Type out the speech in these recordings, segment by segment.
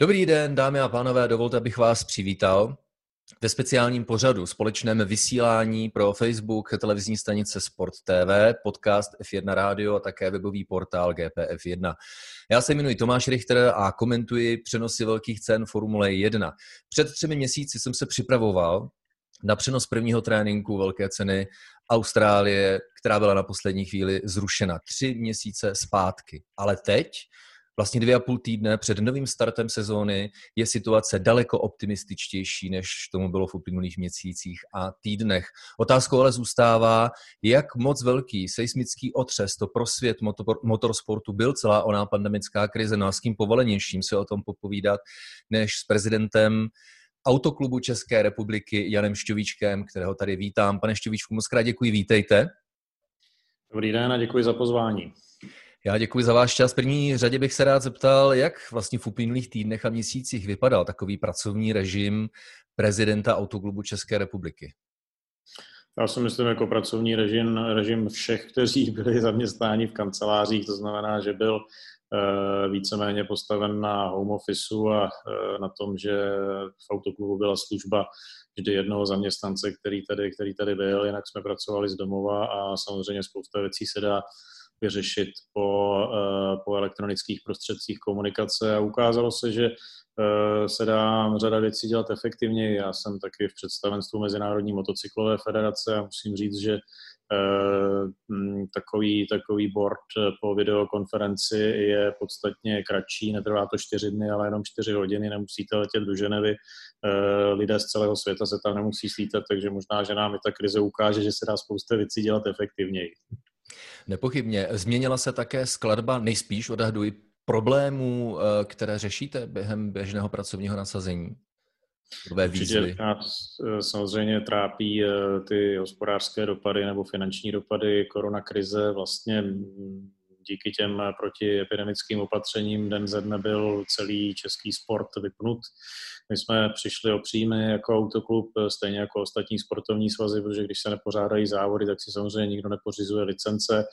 Dobrý den, dámy a pánové, dovolte, abych vás přivítal ve speciálním pořadu společném vysílání pro Facebook, televizní stanice Sport TV, podcast F1 Radio a také webový portál GPF1. Já se jmenuji Tomáš Richter a komentuji přenosy velkých cen Formule 1. Před třemi měsíci jsem se připravoval na přenos prvního tréninku velké ceny Austrálie, která byla na poslední chvíli zrušena tři měsíce zpátky. Ale teď vlastně dvě a půl týdne před novým startem sezóny je situace daleko optimističtější, než tomu bylo v uplynulých měsících a týdnech. Otázkou ale zůstává, jak moc velký seismický otřes to pro svět motor, motorsportu byl celá oná pandemická krize, no a s kým povolenějším se o tom popovídat, než s prezidentem Autoklubu České republiky Janem Šťovíčkem, kterého tady vítám. Pane Šťovíčku, moc krát děkuji, vítejte. Dobrý den a děkuji za pozvání. Já děkuji za váš čas. První řadě bych se rád zeptal, jak vlastně v uplynulých týdnech a měsících vypadal takový pracovní režim prezidenta Autoklubu České republiky. Já si myslím jako pracovní režim, režim všech, kteří byli zaměstnáni v kancelářích, to znamená, že byl uh, víceméně postaven na home officeu a uh, na tom, že v autoklubu byla služba vždy jednoho zaměstnance, který tady, který tady byl, jinak jsme pracovali z domova a samozřejmě spousta věcí se dá vyřešit po, eh, po elektronických prostředcích komunikace a ukázalo se, že eh, se dá řada věcí dělat efektivně. Já jsem taky v představenstvu Mezinárodní motocyklové federace a musím říct, že eh, mm, takový, takový board po videokonferenci je podstatně kratší, netrvá to čtyři dny, ale jenom čtyři hodiny, nemusíte letět do Ženevy, lidé z celého světa se tam nemusí slítat, takže možná, že nám i ta krize ukáže, že se dá spousta věcí dělat efektivněji. Nepochybně. Změnila se také skladba, nejspíš odhaduji, problémů, eh, které řešíte během běžného pracovního nasazení? Nové výzvy? nás eh, samozřejmě trápí eh, ty hospodářské dopady nebo finanční dopady koronakrize. Vlastně mm, díky těm protiepidemickým opatřením den ze dne byl celý český sport vypnut. My jsme přišli o příjmy jako autoklub, stejně jako ostatní sportovní svazy, protože když se nepořádají závody, tak si samozřejmě nikdo nepořizuje licence,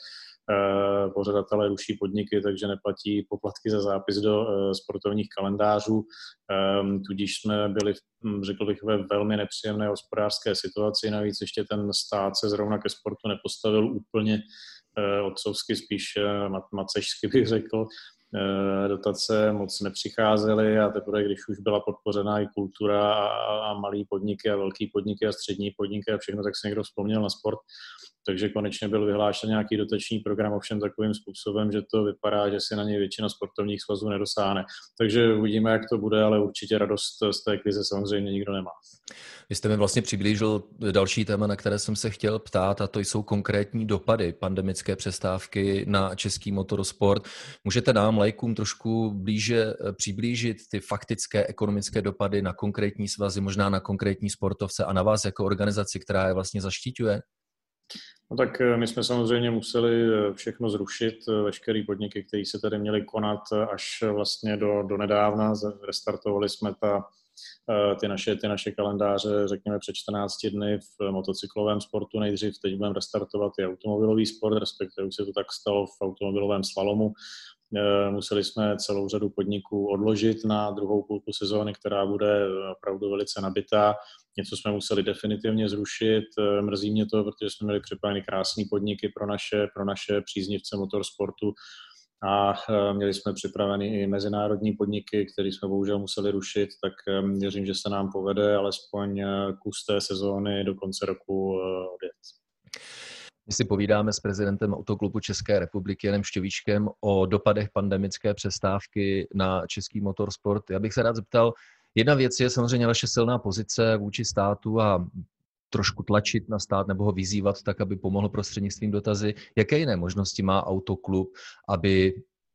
eh, pořadatelé ruší podniky, takže neplatí poplatky za zápis do eh, sportovních kalendářů. Ehm, tudíž jsme byli, hm, řekl bych, ve velmi nepříjemné hospodářské situaci. Navíc ještě ten stát se zrovna ke sportu nepostavil úplně otcovsky, spíš macešsky bych řekl. Eh, dotace moc nepřicházely a teprve, když už byla podpořená i kultura a, a malý podniky a velký podniky a střední podniky a všechno, tak se někdo vzpomněl na sport. Takže konečně byl vyhlášen nějaký dotační program, ovšem takovým způsobem, že to vypadá, že si na něj většina sportovních svazů nedosáhne. Takže uvidíme, jak to bude, ale určitě radost z té krize samozřejmě nikdo nemá. Vy jste mi vlastně přiblížil další téma, na které jsem se chtěl ptát, a to jsou konkrétní dopady pandemické přestávky na český motorsport. Můžete nám, lajkům, trošku blíže eh, přiblížit ty faktické ekonomické dopady na konkrétní svazy, možná na konkrétní sportovce a na vás jako organizaci, která je vlastně zaštiťuje? No tak eh, my jsme samozřejmě museli eh, všechno zrušit, veškeré podniky, které se tady měly konat až vlastně do, do nedávna. Restartovali jsme ta Eh, ty naše, ty naše kalendáře, řekněme, před 14 dny v motocyklovém sportu nejdřív. Teď budeme restartovat i automobilový sport, respektive už se to tak stalo v automobilovém slalomu. Eh, museli jsme celou řadu podniků odložit na druhou půlku sezóny, která bude opravdu velice nabitá. Něco jsme museli definitivně zrušit. Eh, mrzí mě to, protože jsme měli připraveny krásné podniky pro naše, pro naše příznivce motorsportu a e, měli jsme připraveny i mezinárodní podniky, které jsme bohužel museli rušit, tak e, věřím, že se nám povede alespoň kus té sezóny do konce roku odjet. My si povídáme s prezidentem Autoklubu České republiky Janem Štěvíčkem o dopadech pandemické přestávky na český motorsport. Já bych se rád zeptal, jedna věc je samozřejmě vaše silná pozice vůči státu a trošku tlačit na stát nebo ho vyzývat tak, aby pomohl prostřednictvím dotazy. Jaké jiné možnosti má autoklub, aby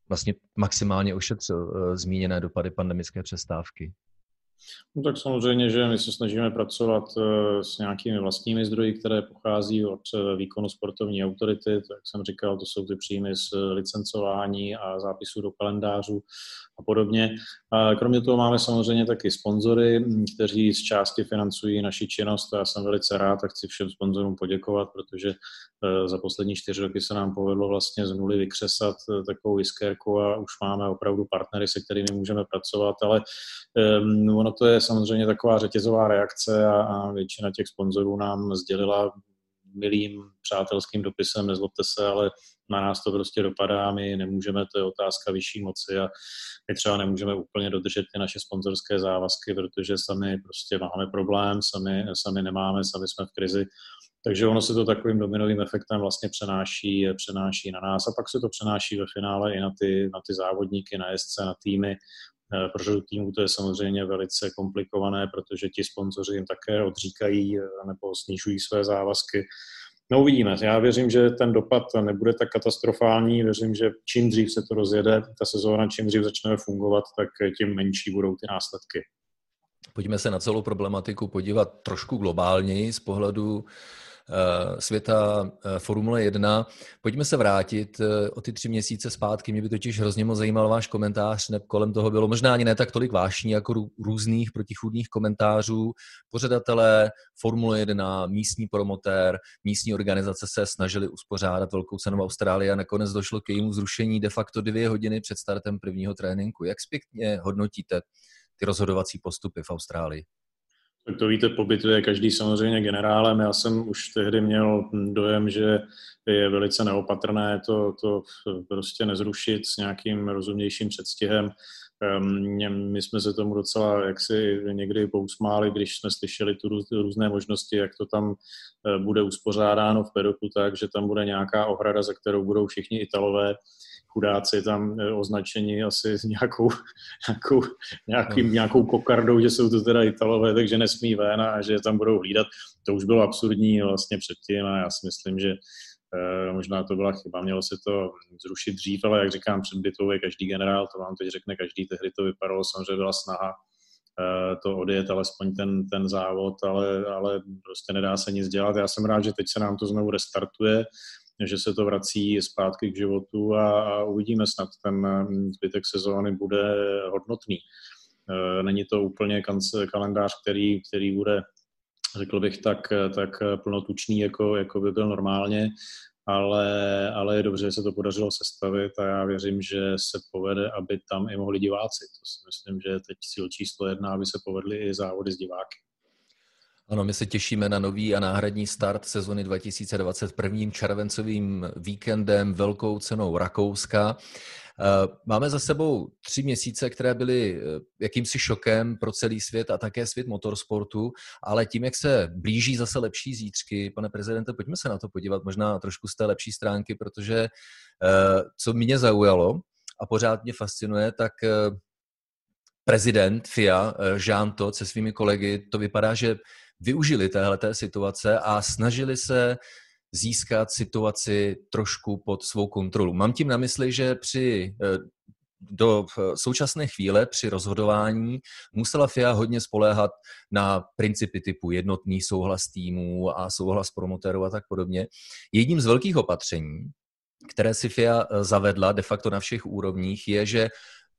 vlastně maximálně ošetřil uh, zmíněné dopady pandemické přestávky? No tak samozřejmě, že my se snažíme pracovat eh, s nějakými vlastními zdroji, které pochází od eh, výkonu sportovní autority. Tak jak jsem říkal, to jsou ty příjmy z eh, licencování a zápisů do kalendářů a podobně. A kromě toho máme samozřejmě taky sponzory, hm, kteří z části financují naši činnost. Já jsem velice rád a chci všem sponzorům poděkovat, protože za poslední čtyři roky se nám povedlo vlastně z nuly vykřesat takovou jiskérku a už máme opravdu partnery, se kterými můžeme pracovat, ale um, ono to je samozřejmě taková řetězová reakce a, a většina těch sponzorů nám sdělila milým přátelským dopisem, nezlobte se, ale na nás to prostě dopadá, my nemůžeme, to je otázka vyšší moci a my třeba nemůžeme úplně dodržet ty naše sponzorské závazky, protože sami prostě máme problém, sami, sami nemáme, sami jsme v krizi. Takže ono se to takovým dominovým efektem vlastně přenáší, přenáší na nás a pak se to přenáší ve finále i na ty, na ty závodníky, na jezdce, na týmy, pro řadu týmů to je samozřejmě velice komplikované, protože ti sponzoři jim také odříkají eh, nebo snižují své závazky. No uvidíme. Já věřím, že ten dopad nebude tak katastrofální. Věřím, že čím dřív se to rozjede, ta sezóna, čím dřív začne fungovat, tak tím menší budou ty následky. Pojďme se na celou problematiku podívat trošku globálněji z pohledu Eh, světa eh, Formule 1. Pojďme se vrátit eh, o ty tři měsíce zpátky. Mě by totiž hrozně moc zajímal váš komentář, ne, kolem toho bylo možná ani ne tak tolik vášní, jako různých protichůdných komentářů. Pořadatelé Formule 1, místní promotér, místní organizace se snažili uspořádat velkou cenu v Austrálii a nakonec došlo k jejímu zrušení de facto dvě hodiny před startem prvního tréninku. Jak zpětně hodnotíte ty rozhodovací postupy v Austrálii? Tak to víte, pobyt je každý samozřejmě generálem. Já jsem už tehdy měl dojem, že je velice neopatrné to, to prostě nezrušit s nějakým rozumnějším předstihem. Ehm, my jsme se tomu docela jaksi někdy pousmáli, když jsme slyšeli tu různé možnosti, jak to tam eh, bude uspořádáno v pedoku tak, že tam bude nějaká ohrada, za kterou budou všichni Italové chudáci tam e, označeni asi s nějakou, nějakou, nějakým, nějakou kokardou, že jsou to teda Italové, takže nesmí ven a že tam budou hlídat. To už bylo absurdní vlastně předtím a já si myslím, že e, možná to byla chyba, mělo se to zrušit dřív, ale jak říkám, před bitvou je každý generál, to vám teď řekne každý, tehdy to vypadalo, samozřejmě byla snaha e, to odjet alespoň ten, ten závod, ale, ale prostě nedá se nic dělat. Já jsem rád, že teď se nám to znovu restartuje že se to vrací zpátky k životu a, a uvidíme snad, ten mm, zbytek sezóny bude hodnotný. E, není to úplně kalendář, který, který bude, řekl bych, tak, tak plnotučný, jako, jako by byl normálně, ale, ale je dobře, že se to podařilo sestavit a já věřím, že se povede, aby tam i mohli diváci. To si myslím, že je teď cíl číslo jedna, aby se povedly i závody s diváky. Ano, my se těšíme na nový a náhradní start sezony 2021. červencovým víkendem, velkou cenou Rakouska. Eh, máme za sebou tři měsíce, které byly eh, jakýmsi šokem pro celý svět a také svět motorsportu, ale tím, jak se blíží zase lepší zítřky, pane prezidente, pojďme se na to podívat možná trošku z té lepší stránky, protože eh, co mě zaujalo a pořád mě fascinuje, tak prezident FIA, Todt se svými kolegy, to vypadá, že využili téhleté situace a snažili se získat situaci trošku pod svou kontrolu. Mám tím na mysli, že při eh, do současné chvíle při rozhodování musela FIA hodně spoléhat na principy typu jednotný souhlas týmů a souhlas promotérů a tak podobně. Jedním z velkých opatření, které si FIA eh, zavedla de facto na všech úrovních, je, že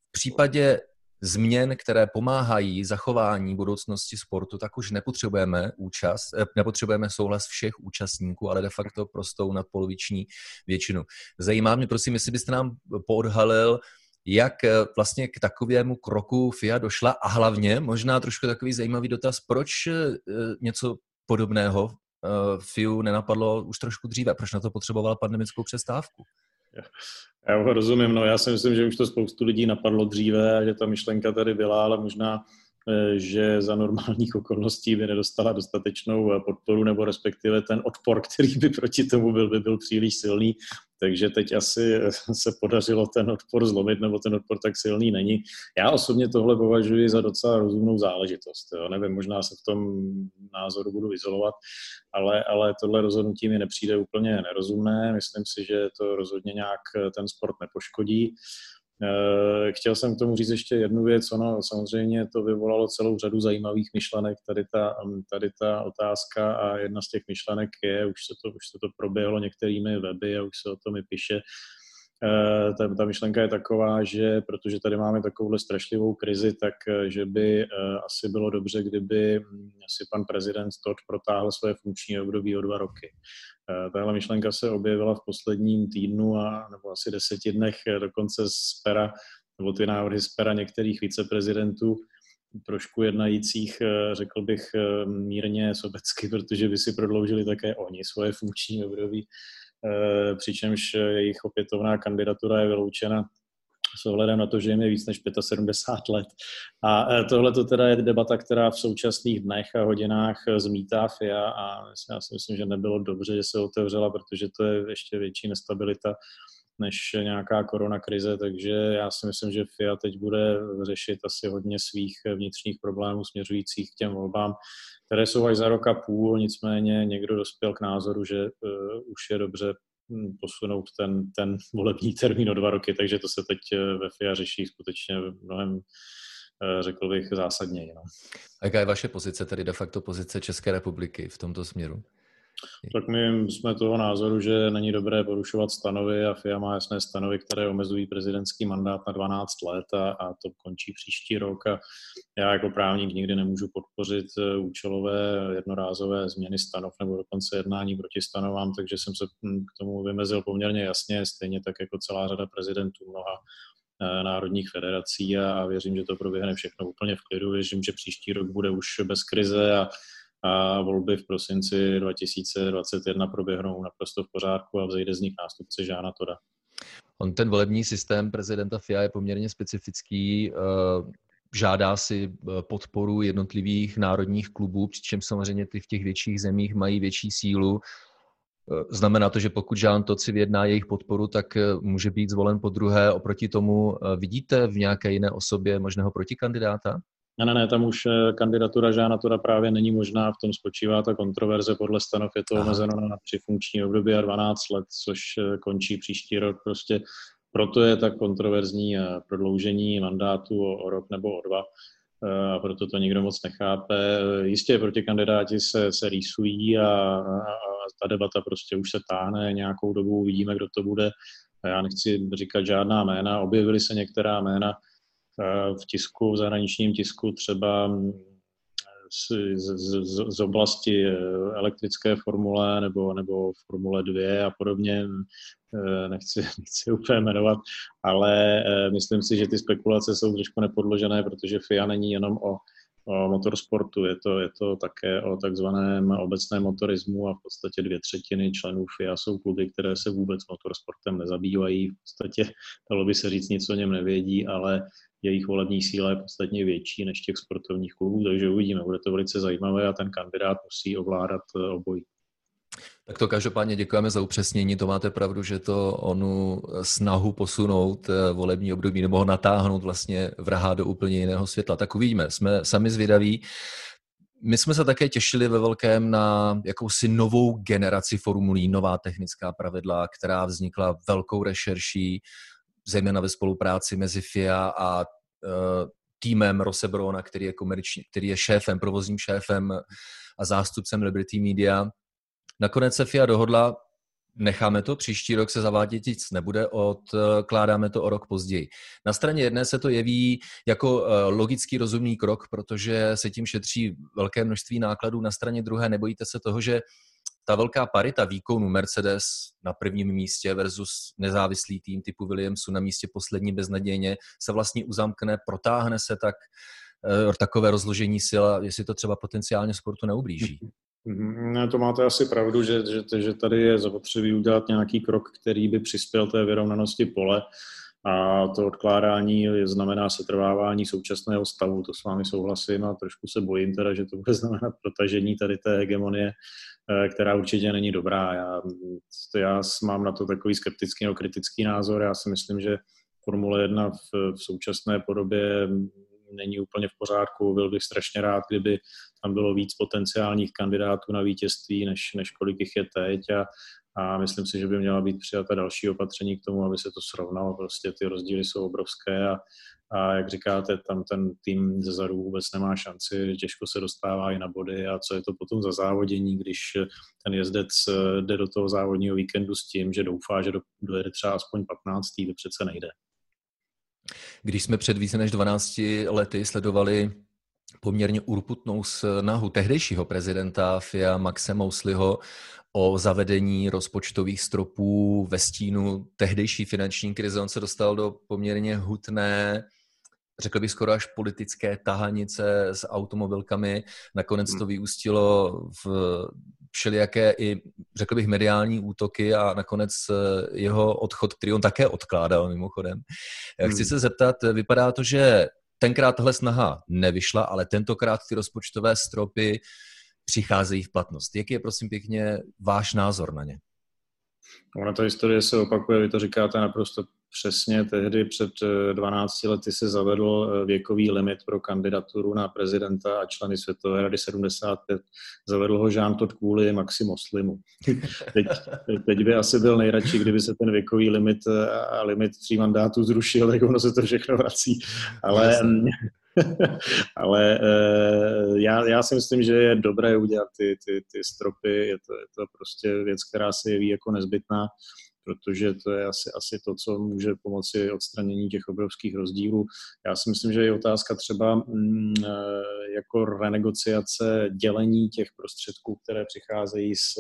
v případě změn, které pomáhají zachování budoucnosti sportu, tak už nepotřebujeme účast, eh, nepotřebujeme souhlas všech účastníků, ale de facto prostou nadpoloviční většinu. Zajímá mě, prosím, jestli byste nám poodhalil, jak eh, vlastně k takovému kroku FIA došla a hlavně možná trošku takový zajímavý dotaz, proč eh, něco podobného FIU nenapadlo už trošku dříve, proč na to potřebovala pandemickou přestávku? Já ho rozumím, no já si myslím, že už to spoustu lidí napadlo dříve že ta myšlenka tady byla, ale možná že za normálních okolností by nedostala dostatečnou eh, podporu nebo respektive ten odpor, který by proti tomu byl, by byl příliš silný. Takže teď asi eh, se podařilo ten odpor zlomit, nebo ten odpor tak silný není. Já osobně tohle považuji za docela rozumnou záležitost. Jo. Nevím, možná se v tom názoru budu izolovat, ale, ale tohle rozhodnutí mi nepřijde úplně nerozumné. Myslím si, že to rozhodně nějak ten sport nepoškodí. Eh, chtěl jsem k tomu říct ještě jednu věc. Ono samozřejmě to vyvolalo celou řadu zajímavých myšlenek, tady ta, tady ta otázka a jedna z těch myšlenek je, už se to, už se to proběhlo některými weby a už se o tom i píše, ta, ta myšlenka je taková, že protože tady máme takovouhle strašlivou krizi, tak eh, že by eh, asi bylo dobře, kdyby hm, si pan prezident Todd protáhl své funkční období o dva roky. Tahle myšlenka se objevila v posledním týdnu a nebo asi deseti dnech dokonce z pera, nebo ty návrhy z pera některých viceprezidentů, trošku jednajících, řekl bych mírně sobecky, protože by si prodloužili také oni svoje funkční období Eh, přičemž jejich opětovná kandidatura je vyloučena s ohledem na to, že jim je víc než 75 let. A eh, tohle to teda je debata, která v současných dnech a hodinách zmítá FIA a já si myslím, že nebylo dobře, že se otevřela, protože to je ještě větší nestabilita než nějaká korona krize, takže já si myslím, že FIA teď bude řešit asi hodně svých vnitřních problémů směřujících k těm volbám, které jsou až za rok a půl, nicméně někdo dospěl k názoru, že uh, už je dobře hm, posunout ten, ten volební termín o dva roky, takže to se teď eh, ve FIA řeší skutečně mnohem eh, řekl bych, zásadněji. No. A jaká je vaše pozice, tedy de facto pozice České republiky v tomto směru? Tak my jsme toho názoru, že není dobré porušovat stanovy a FIA má jasné stanovy, které omezují prezidentský mandát na 12 let a, a to končí příští rok a já jako právník nikdy nemůžu podpořit eh, účelové jednorázové změny stanov nebo dokonce jednání proti stanovám, takže jsem se hm, k tomu vymezil poměrně jasně, stejně tak jako celá řada prezidentů mnoha eh, národních federací a, a věřím, že to proběhne všechno úplně v klidu. Věřím, že příští rok bude už bez krize a a volby v prosinci 2021 proběhnou naprosto v pořádku a vzejde z nich nástupce Žána Toda. On ten volební systém prezidenta FIA je poměrně specifický. Eh, žádá si eh, podporu jednotlivých národních klubů, přičemž samozřejmě ty v těch větších zemích mají větší sílu. Eh, znamená to, že pokud Todt si vyjedná jejich podporu, tak může být zvolen po druhé. Oproti tomu vidíte v nějaké jiné osobě možného protikandidáta? Ne, ne, ne, tam už eh, kandidatura Žána Tora právě není možná, v tom spočívá ta kontroverze, podle stanov je to Aha. omezeno na tři funkční období a 12 let, což eh, končí příští rok. Prostě proto je tak kontroverzní eh, prodloužení mandátu o, o rok nebo o dva a proto to nikdo moc nechápe. Jistě proti kandidáti se, se rýsují a, a, ta debata prostě už se táhne nějakou dobu, uvidíme, kdo to bude. Já nechci říkat žádná jména, objevily se některá jména, v tisku, v zahraničním tisku třeba mm, z, z, z, z oblasti eh, elektrické formule nebo, nebo Formule 2 a podobně, eh, nechci, nechci úplně jmenovat, ale eh, myslím si, že ty spekulace jsou trošku nepodložené, protože FIA není jenom o, o motorsportu, je to, je to také o takzvaném obecném motorismu a v podstatě dvě třetiny členů FIA jsou kluby, které se vůbec motorsportem nezabývají. V podstatě dalo by se říct, nic o něm nevědí, ale jejich volební síla je podstatně větší než těch sportovních klubů, takže uvidíme, bude to velice zajímavé a ten kandidát musí ovládat eh, obojí. Tak to každopádně děkujeme za upřesnění. To máte pravdu, že to onu snahu posunout eh, volební období nebo ho natáhnout vlastně vrhá do úplně jiného světla. Tak uvidíme, jsme sami zvědaví. My jsme se také těšili ve velkém na jakousi novou generaci formulí, nová technická pravidla, která vznikla velkou rešerší, zejména ve spolupráci mezi FIA a uh, týmem Rosebrona, který je, komerční, který je šéfem, provozním šéfem a zástupcem Liberty Media. Nakonec se FIA dohodla, necháme to, příští rok se zavádět nic nebude, odkládáme to o rok později. Na straně jedné se to jeví jako eh, logický rozumný krok, protože se tím šetří velké množství nákladů, na straně druhé nebojíte se toho, že ta velká parita výkonu Mercedes na prvním místě versus nezávislý tým typu Williamsu na místě poslední beznadějně se vlastně uzamkne, protáhne se tak eh, takové rozložení sil a jestli to třeba potenciálně sportu neublíží. Mhm. Ne, to máte asi pravdu, že, že, že tady je zapotřebí udělat nějaký krok, který by přispěl té vyrovnanosti pole a to odkládání znamená setrvávání současného stavu, to s vámi souhlasím a trošku se bojím teda, že to bude znamenat protažení tady té hegemonie Eh, která určitě není dobrá. Já, já mám na to takový skeptický nebo kritický názor. Já si myslím, že Formule 1 v, v současné podobě není úplně v pořádku. Byl bych strašně rád, kdyby tam bylo víc potenciálních kandidátů na vítězství, než, než kolik jich je teď. A, a myslím si, že by měla být přijata další opatření k tomu, aby se to srovnalo. Prostě ty rozdíly jsou obrovské a, a jak říkáte, tam ten tým ze zadu vůbec nemá šanci, těžko se dostává i na body a co je to potom za závodění, když ten jezdec eh, jde do toho závodního víkendu s tím, že doufá, že dojede třeba aspoň 15. to přece nejde. Když jsme před více než 12 lety sledovali poměrně urputnou snahu tehdejšího prezidenta FIA Maxe Mousliho o zavedení rozpočtových stropů ve stínu tehdejší finanční krize. On se dostal do poměrně hutné, řekl bych skoro až politické tahanice s automobilkami. Nakonec hmm. to vyústilo v všelijaké i, řekl bych, mediální útoky a nakonec eh, jeho odchod, který on také odkládal mimochodem. Hmm. Chci se zeptat, vypadá to, že tenkrát tahle snaha nevyšla, ale tentokrát ty rozpočtové stropy přicházejí v platnost. Jaký je, prosím pěkně, váš názor na ně? Ona ta historie se opakuje, vy to říkáte naprosto přesně. Tehdy před 12 eh, lety se zavedl eh, věkový limit pro kandidaturu na prezidenta a členy Světové rady 75. Zavedl ho Jean Todt kvůli Maxi Moslimu. Teď, teď by asi byl nejradši, kdyby se ten věkový limit eh, a limit tří mandátů zrušil, tak ono se to všechno vrací. Ale Ale já, já si myslím, že je dobré udělat ty, ty, ty stropy, je to, je to prostě věc, která se jeví jako nezbytná protože to je asi, asi to, co může pomoci odstranění těch obrovských rozdílů. Já si myslím, že je otázka třeba mm, eh, jako renegociace dělení těch prostředků, které přicházejí z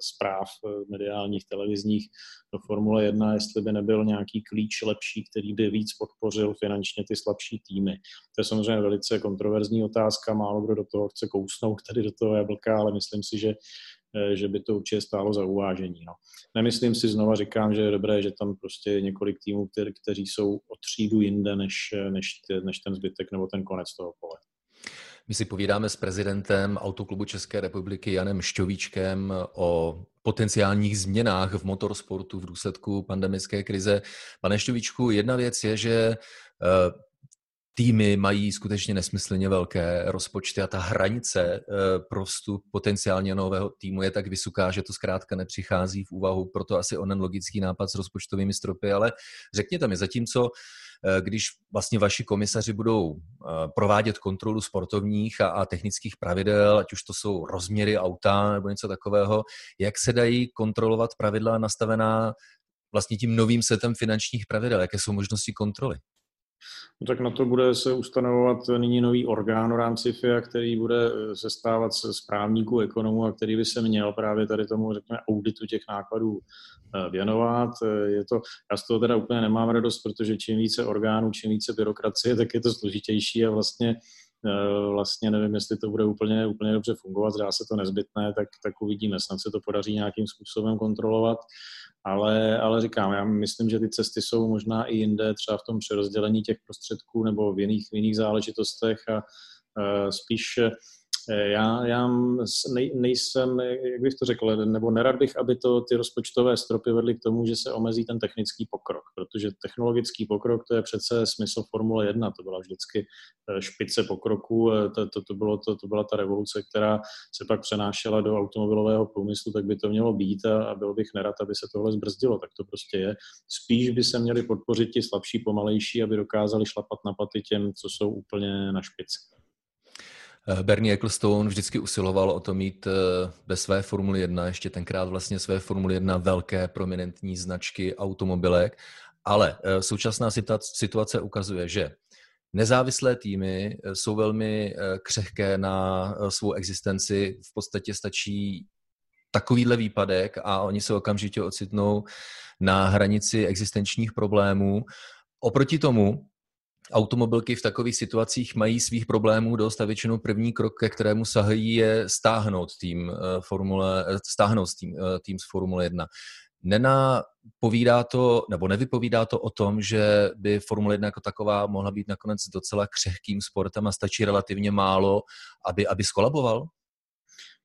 zpráv eh, mediálních, televizních do Formule 1, jestli by nebyl nějaký klíč lepší, který by víc podpořil finančně ty slabší týmy. To je samozřejmě velice kontroverzní otázka, málo kdo do toho chce kousnout, tady do toho jablka, ale myslím si, že Eh, že by to určitě stálo za uvážení. No. Nemyslím si, znova říkám, že je dobré, že tam prostě je několik týmů, který, kteří jsou o třídu jinde než, než, než ten zbytek nebo ten konec toho pole. My si povídáme s prezidentem Autoklubu České republiky Janem Šťovíčkem o potenciálních změnách v motorsportu v důsledku pandemické krize. Pane Šťovíčku, jedna věc je, že eh, týmy mají skutečně nesmyslně velké rozpočty a ta hranice eh, pro vstup potenciálně nového týmu je tak vysoká, že to zkrátka nepřichází v úvahu, proto asi onen logický nápad s rozpočtovými stropy, ale řekněte mi, zatímco eh, když vlastně vaši komisaři budou eh, provádět kontrolu sportovních a, a technických pravidel, ať už to jsou rozměry auta nebo něco takového, jak se dají kontrolovat pravidla nastavená vlastně tím novým setem finančních pravidel, jaké jsou možnosti kontroly? No tak na to bude se ustanovovat nyní nový orgán v rámci FIA, který bude eh, sestávat z právníků, ekonomů a který by se měl právě tady tomu, řekněme, auditu těch nákladů eh, věnovat. Eh, je to, já z toho teda úplně nemám radost, protože čím více orgánů, čím více byrokracie, tak je to složitější a vlastně vlastně nevím, jestli to bude úplně, úplně dobře fungovat, zdá se to nezbytné, tak, tak uvidíme, snad se to podaří nějakým způsobem kontrolovat. Ale, ale říkám, já myslím, že ty cesty jsou možná i jinde, třeba v tom přerozdělení těch prostředků nebo v jiných, v jiných záležitostech a uh, spíš Eh, já, já nej, nejsem, jak bych to řekl, nebo nerad bych, aby to ty rozpočtové stropy vedly k tomu, že se omezí ten technický pokrok, protože technologický pokrok to je přece smysl Formule 1, to byla vždycky eh, špice pokroku, eh, to, to, to, bylo, to, to byla ta revoluce, která se pak přenášela do automobilového průmyslu, tak by to mělo být a, a byl bych nerad, aby se tohle zbrzdilo, tak to prostě je. Spíš by se měli podpořit ti slabší, pomalejší, aby dokázali šlapat na paty těm, co jsou úplně na špici. Eh, Bernie Ecclestone vždycky usiloval o to mít eh, ve své Formuli 1, ještě tenkrát vlastně své Formuli 1 velké prominentní značky automobilek, ale eh, současná situace ukazuje, že nezávislé týmy jsou velmi křehké na svou existenci, v podstatě stačí takovýhle výpadek a oni se okamžitě ocitnou na hranici existenčních problémů. Oproti tomu automobilky v takových situacích mají svých problémů dost a většinou první krok, ke kterému sahají, je stáhnout tým, uh, formule, eh, stáhnout tým, uh, tým z Formule 1. Nenapovídá to, nebo nevypovídá to o tom, že by Formule 1 jako taková mohla být nakonec docela křehkým sportem a stačí relativně málo, aby, aby skolaboval?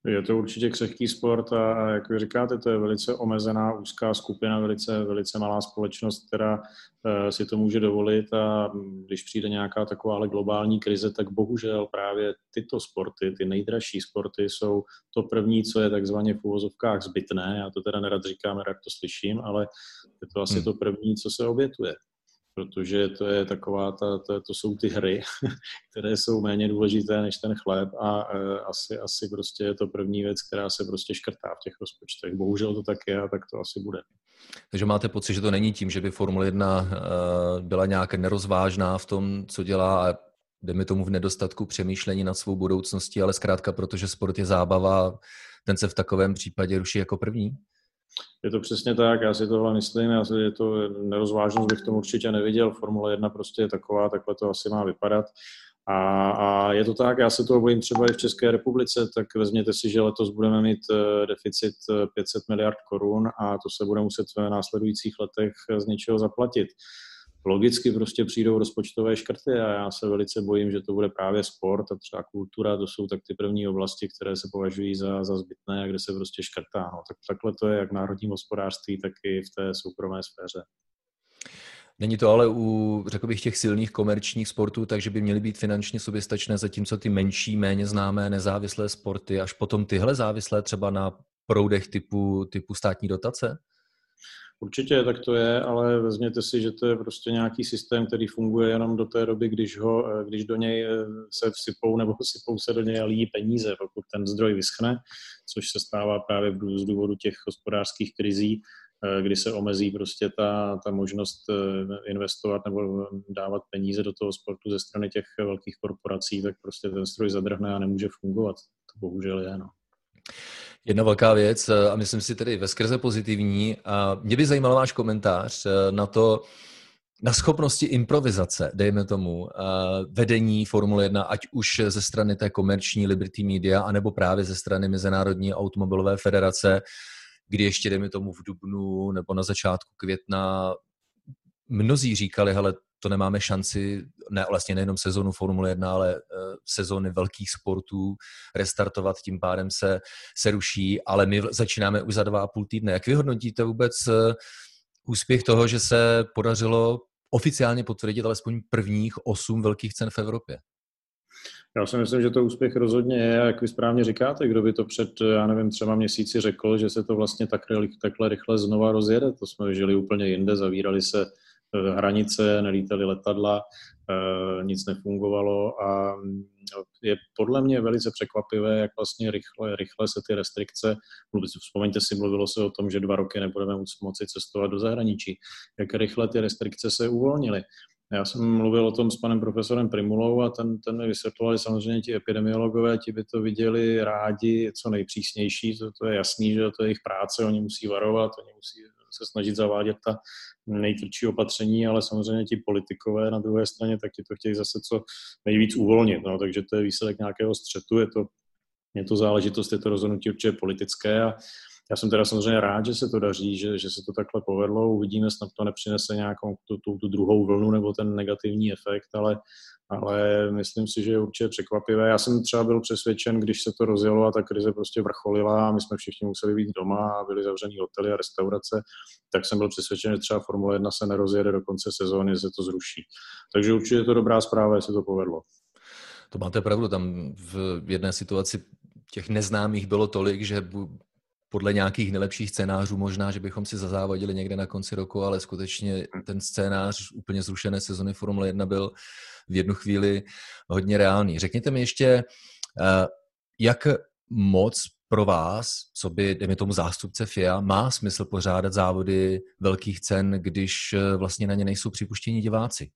Je to určitě křehký sport a jak vy říkáte, to je velice omezená úzká skupina, velice, velice malá společnost, která eh, si to může dovolit a když přijde nějaká taková globální krize, tak bohužel právě tyto sporty, ty nejdražší sporty jsou to první, co je takzvaně v úvozovkách zbytné. Já to teda nerad říkám, jak to slyším, ale je to asi hmm. to první, co se obětuje protože to je taková, ta, to, to jsou ty hry, které jsou méně důležité než ten chléb a e, asi, asi prostě je to první věc, která se prostě škrtá v těch rozpočtech. Bohužel to tak je a tak to asi bude. Takže máte pocit, že to není tím, že by Formule 1 e, byla nějak nerozvážná v tom, co dělá a jdeme tomu v nedostatku přemýšlení nad svou budoucností, ale zkrátka, protože sport je zábava, ten se v takovém případě ruší jako první? Je to přesně tak, já si tohle myslím, já si, je to nerozvážnost bych tomu určitě neviděl, Formule 1 prostě je taková, takhle to asi má vypadat. A, a je to tak, já se toho bojím třeba i v České republice, tak vezměte si, že letos budeme mít eh, deficit 500 eh, miliard korun a to se bude muset v následujících letech z něčeho zaplatit logicky prostě přijdou rozpočtové škrty a já se velice bojím, že to bude právě sport a třeba kultura, to jsou tak ty první oblasti, které se považují za, za zbytné a kde se prostě škrtá. No, tak takhle to je jak v národním hospodářství, tak i v té soukromé sféře. Není to ale u, řekl bych, těch silných komerčních sportů, takže by měly být finančně soběstačné, zatímco ty menší, méně známé, nezávislé sporty, až potom tyhle závislé třeba na proudech typu, typu státní dotace? Určitě tak to je, ale vezměte si, že to je prostě nějaký systém, který funguje jenom do té doby, když, ho, eh, když do něj eh, se vsypou nebo sypou se do něj a líjí peníze, pokud ten zdroj vyschne, což se stává právě z důvodu těch hospodářských krizí, eh, kdy se omezí prostě ta, ta možnost investovat nebo dávat peníze do toho sportu ze strany těch velkých korporací, tak prostě ten stroj zadrhne a nemůže fungovat. To bohužel je, no. Jedna velká věc, eh, a myslím si tedy veskrze pozitivní, a mě by zajímal váš komentář eh, na to, na schopnosti improvizace, dejme tomu, eh, vedení Formule 1, ať už ze strany té komerční Liberty Media, anebo právě ze strany Mezinárodní automobilové federace, kdy ještě, dejme tomu, v Dubnu nebo na začátku května mnozí říkali, hele, to nemáme šanci, ne, vlastně nejenom sezonu Formule 1, ale uh, sezony velkých sportů restartovat, tím pádem se, se ruší, ale my začínáme už za dva a půl týdne. Jak vyhodnotíte vůbec uh, úspěch toho, že se podařilo oficiálně potvrdit alespoň prvních osm velkých cen v Evropě? Já si myslím, že to úspěch rozhodně je, jak vy správně říkáte, kdo by to před, já nevím, třema měsíci řekl, že se to vlastně tak, takhle rychle znova rozjede. To jsme žili úplně jinde, zavírali se Eh, hranice, nelítaly letadla, eh, nic nefungovalo a mm, je podle mě velice překvapivé, jak vlastně rychle, rychle se ty restrikce, vzpomeňte si, mluvilo se o tom, že dva roky nebudeme moci cestovat do zahraničí, jak rychle ty restrikce se uvolnily. Já jsem mluvil o tom s panem profesorem Primulou a ten, ten mi vysvětloval, že samozřejmě ti epidemiologové, ti by to viděli rádi co nejpřísnější, to, to je jasný, že to je jejich práce, oni musí varovat, oni musí se snažit zavádět ta nejtvrdší opatření, ale samozřejmě ti politikové na druhé straně taky to chtějí zase co nejvíc uvolnit. No, takže to je výsledek nějakého střetu, je to, je to záležitost, je to rozhodnutí určitě politické a já jsem teda samozřejmě rád, že se to daří, že, že se to takhle povedlo. Uvidíme, snad to nepřinese nějakou tu, tu, tu druhou vlnu nebo ten negativní efekt, ale, ale myslím si, že je určitě překvapivé. Já jsem třeba byl přesvědčen, když se to rozjelo a ta krize prostě vrcholila a my jsme všichni museli být doma a byly zavřený hotely a restaurace, tak jsem byl přesvědčen, že třeba Formule 1 se nerozjede do konce sezóny, že se to zruší. Takže určitě je to dobrá zpráva, že se to povedlo. To máte pravdu, tam v jedné situaci těch neznámých bylo tolik, že podle nějakých nejlepších scénářů možná, že bychom si zazávodili někde na konci roku, ale skutečně ten scénář úplně zrušené sezony Formule 1 byl v jednu chvíli hodně reálný. Řekněte mi ještě, eh, jak moc pro vás, co by, dejme tomu zástupce FIA, má smysl pořádat závody velkých cen, když eh, vlastně na ně nejsou připuštěni diváci?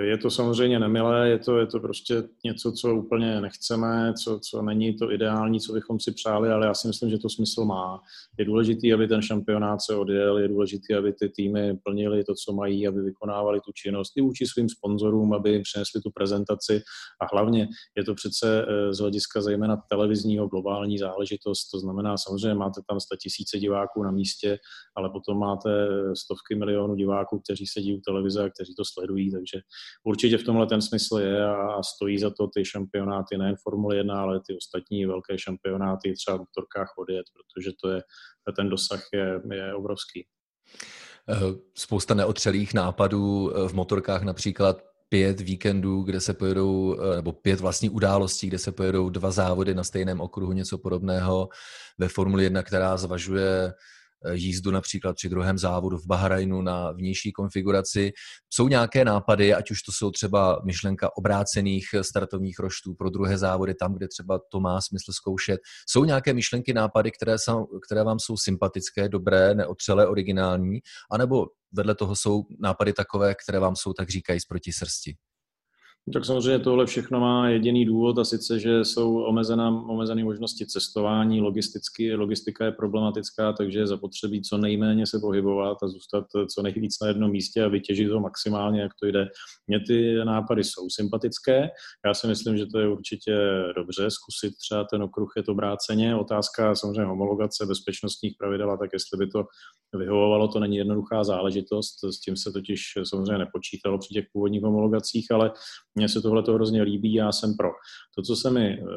Je to samozřejmě nemilé, je to, je to prostě něco, co úplně nechceme, co, co není to ideální, co bychom si přáli, ale já si myslím, že to smysl má. Je důležité, aby ten šampionát se odjel, je důležité, aby ty týmy plnili to, co mají, aby vykonávali tu činnost i vůči svým sponzorům, aby jim přinesli tu prezentaci a hlavně je to přece eh, z hlediska zejména televizního globální záležitost, to znamená samozřejmě máte tam tisíce diváků na místě, ale potom máte stovky milionů diváků, kteří sedí u televize a kteří to sledují, takže určitě v tomhle ten smysl je a stojí za to ty šampionáty, nejen Formule 1, ale ty ostatní velké šampionáty třeba v motorkách odjet, protože to je, ten dosah je, je obrovský. Eh, spousta neotřelých nápadů v motorkách například pět víkendů, kde se pojedou, eh, nebo pět vlastních událostí, kde se pojedou dva závody na stejném okruhu, něco podobného ve Formuli 1, která zvažuje eh, jízdu například při druhém závodu v Bahrajnu na vnější konfiguraci. Jsou nějaké nápady, ať už to jsou třeba myšlenka obrácených startovních roštů pro druhé závody, tam, kde třeba to má smysl zkoušet. Jsou nějaké myšlenky, nápady, které, jsou, které vám jsou sympatické, dobré, neotřelé, originální, anebo vedle toho jsou nápady takové, které vám jsou, tak říkají, proti srsti? Tak samozřejmě tohle všechno má jediný důvod a sice, že jsou omezená, omezené možnosti cestování, logisticky, logistika je problematická, takže je zapotřebí co nejméně se pohybovat a zůstat co nejvíc na jednom místě a vytěžit to maximálně, jak to jde. Mně ty nápady jsou sympatické, já si myslím, že to je určitě dobře, zkusit třeba ten okruh je to obráceně. Otázka samozřejmě homologace bezpečnostních pravidel a tak, jestli by to vyhovovalo, to není jednoduchá záležitost, s tím se totiž samozřejmě nepočítalo při těch původních homologacích, ale mně se tohle to hrozně líbí, já jsem pro. To, co se mi uh,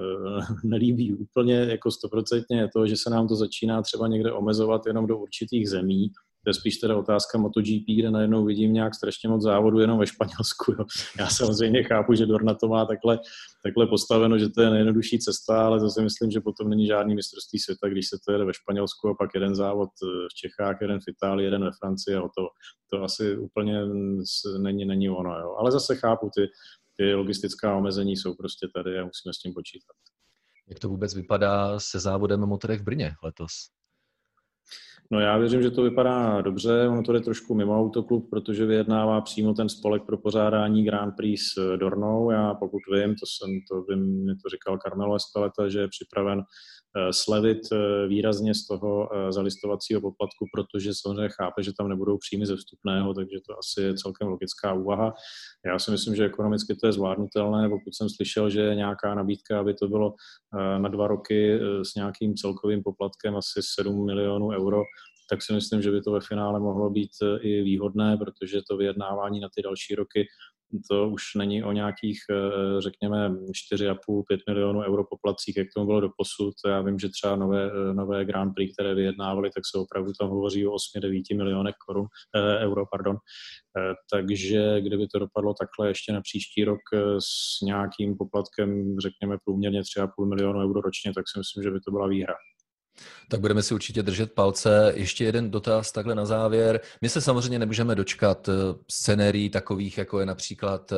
nelíbí úplně jako stoprocentně, je to, že se nám to začíná třeba někde omezovat jenom do určitých zemí, to je spíš teda otázka MotoGP, kde najednou vidím nějak strašně moc závodu jenom ve Španělsku. Jo. Já samozřejmě chápu, že Dorna to má takhle, takhle postaveno, že to je nejjednodušší cesta, ale to si myslím, že potom není žádný mistrovství světa, když se to jede ve Španělsku a pak jeden závod v Čechách, jeden v Itálii, jeden ve Francii a to, to asi úplně není, není ono. Jo. Ale zase chápu, ty, ty logistická omezení jsou prostě tady a musíme s tím počítat. Jak to vůbec vypadá se závodem motorech v Brně letos? No já věřím, že to vypadá dobře. Ono to je trošku mimo autoklub, protože vyjednává přímo ten spolek pro pořádání Grand Prix s Dornou. Já pokud vím, to jsem, to vím, mi to říkal Carmelo Espeleta, že je připraven Eh, slevit eh, výrazně z toho eh, zalistovacího poplatku, protože samozřejmě chápe, že tam nebudou příjmy ze vstupného, takže to asi je celkem logická úvaha. Já si myslím, že ekonomicky to je zvládnutelné, pokud jsem slyšel, že je nějaká nabídka, aby to bylo na dva roky s nějakým celkovým poplatkem asi 7 milionů euro, tak si myslím, že by to ve finále mohlo být i výhodné, protože to vyjednávání na ty další roky to už není o nějakých, eh, řekněme, 4,5-5 milionů euro poplacích, jak tomu bylo do posud. Já vím, že třeba nové, eh, nové Grand Prix, které vyjednávali, tak se opravdu tam hovoří o 8-9 milionech korun, euro. Pardon. Takže kdyby to dopadlo takhle ještě na příští rok s nějakým poplatkem, řekněme, průměrně 3,5 milionu euro ročně, tak si myslím, že by to byla výhra. Tak budeme si určitě držet palce. Ještě jeden dotaz takhle na závěr. My se samozřejmě nemůžeme dočkat eh, scenérií takových, jako je například eh,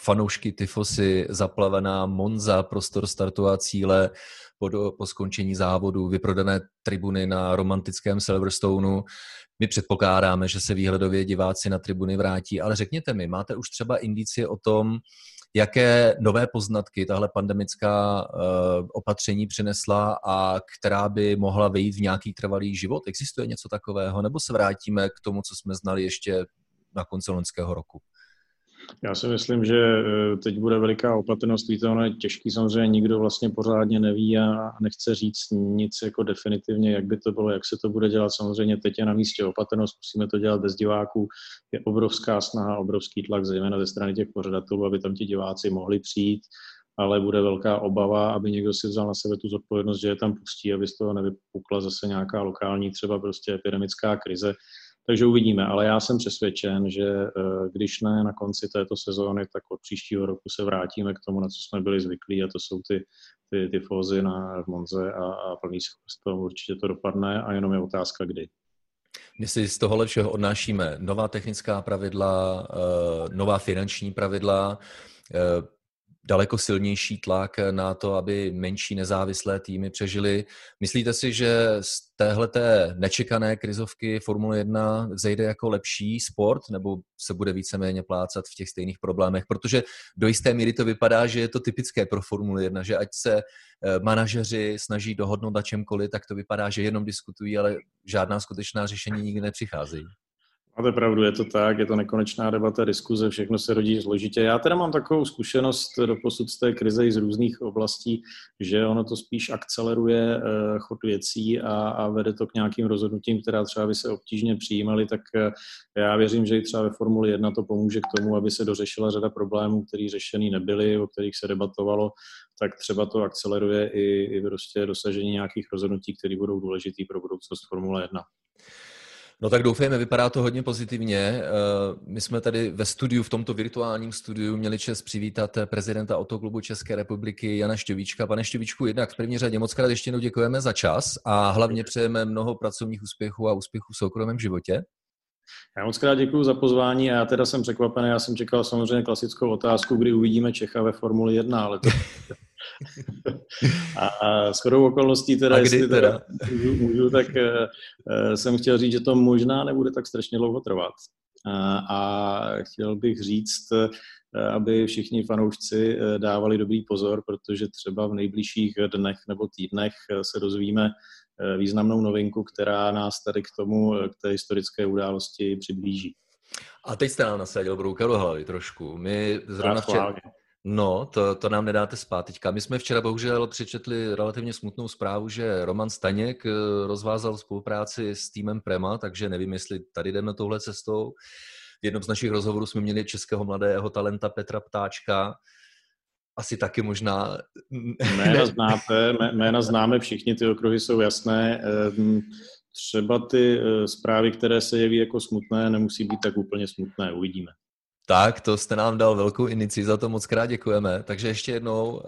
fanoušky Tyfosy, zaplavená Monza, prostor startu a cíle po, do, po skončení závodu, vyprodané tribuny na romantickém Silverstoneu. My předpokládáme, že se výhledově diváci na tribuny vrátí, ale řekněte mi, máte už třeba indicie o tom, jaké nové poznatky tahle pandemická uh, opatření přinesla a která by mohla vejít v nějaký trvalý život? Existuje něco takového? Nebo se vrátíme k tomu, co jsme znali ještě na konci loňského roku? Já si myslím, že eh, teď bude veliká opatrnost. Víte, ono je těžký, samozřejmě nikdo vlastně pořádně neví a nechce říct nic jako definitivně, jak by to bylo, jak se to bude dělat. Samozřejmě teď je na místě opatrnost, musíme to dělat bez diváků. Je obrovská snaha, obrovský tlak, zejména ze strany těch pořadatelů, aby tam ti diváci mohli přijít ale bude velká obava, aby někdo si vzal na sebe tu zodpovědnost, že je tam pustí, aby z toho nevypukla zase nějaká lokální třeba prostě epidemická krize. Takže uvidíme, ale já jsem přesvědčen, že eh, když ne na konci této sezóny, tak od příštího roku se vrátíme k tomu, na co jsme byli zvyklí a to jsou ty, ty, ty fózy na v Monze a, a plný to určitě to dopadne a jenom je otázka kdy. My si z tohohle všeho odnášíme nová technická pravidla, eh, nová finanční pravidla, eh, daleko silnější tlak na to, aby menší nezávislé týmy přežily. Myslíte si, že z téhleté nečekané krizovky Formule 1 zejde jako lepší sport, nebo se bude víceméně plácat v těch stejných problémech? Protože do jisté míry to vypadá, že je to typické pro Formule 1, že ať se eh, manažeři snaží dohodnout na čemkoliv, tak to vypadá, že jenom diskutují, ale žádná skutečná řešení nikdy nepřicházejí. Máte pravdu, je to tak, je to nekonečná debata, diskuze, všechno se rodí složitě. Já teda mám takovou zkušenost do posud z té krize i z různých oblastí, že ono to spíš akceleruje eh, chod věcí a, a vede to k nějakým rozhodnutím, která třeba by se obtížně přijímaly, tak eh, já věřím, že i třeba ve Formuli 1 to pomůže k tomu, aby se dořešila řada problémů, které řešený nebyly, o kterých se debatovalo, tak třeba to akceleruje i, i prostě dosažení nějakých rozhodnutí, které budou důležité pro budoucnost Formule 1. No tak doufejme, vypadá to hodně pozitivně. Eh, my jsme tady ve studiu, v tomto virtuálním studiu, měli čest přivítat prezidenta Autoklubu České republiky Jana Štěvíčka. Pane Štěvíčku, jednak v první řadě moc krát ještě jednou děkujeme za čas a hlavně přejeme mnoho pracovních úspěchů a úspěchů v soukromém životě. Já moc krát děkuji za pozvání a já teda jsem překvapený, já jsem čekal samozřejmě klasickou otázku, kdy uvidíme Čecha ve Formuli 1, ale to, a, a shodou okolností teda, a kdy jestli teda, můžu, můžu, tak uh, jsem chtěl říct, že to možná nebude tak strašně dlouho trvat. Uh, a chtěl bych říct, uh, aby všichni fanoušci dávali dobrý pozor, protože třeba v nejbližších dnech nebo týdnech se dozvíme významnou novinku, která nás tady k tomu, k té historické události přiblíží. A teď jste nám nasadil brouka do hlavy trošku. My zrovna včera, No, to, to nám nedáte spát teďka. My jsme včera bohužel přečetli relativně smutnou zprávu, že Roman Staněk eh, rozvázal spolupráci s týmem Prema, takže nevím, jestli tady jdeme touhle cestou. V jednom z našich rozhovorů jsme měli českého mladého talenta Petra Ptáčka, asi taky možná... Jména znáte, jména známe všichni, ty okruhy jsou jasné. Ehm, třeba ty eh, zprávy, které se jeví jako smutné, nemusí být tak úplně smutné, uvidíme. Tak, to jste nám dal velkou inici, za to moc krát děkujeme. Takže ještě jednou uh,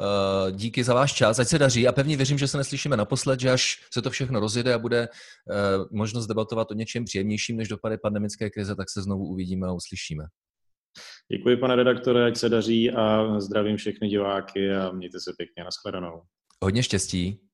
díky za váš čas, ať se daří a pevně věřím, že se neslyšíme naposled, že až se to všechno rozjede a bude uh, možnost debatovat o něčem příjemnějším než dopady pandemické krize, tak se znovu uvidíme a uslyšíme. Děkuji, pane redaktore, ať se daří a zdravím všechny diváky a mějte se pěkně, nashledanou. Hodně štěstí.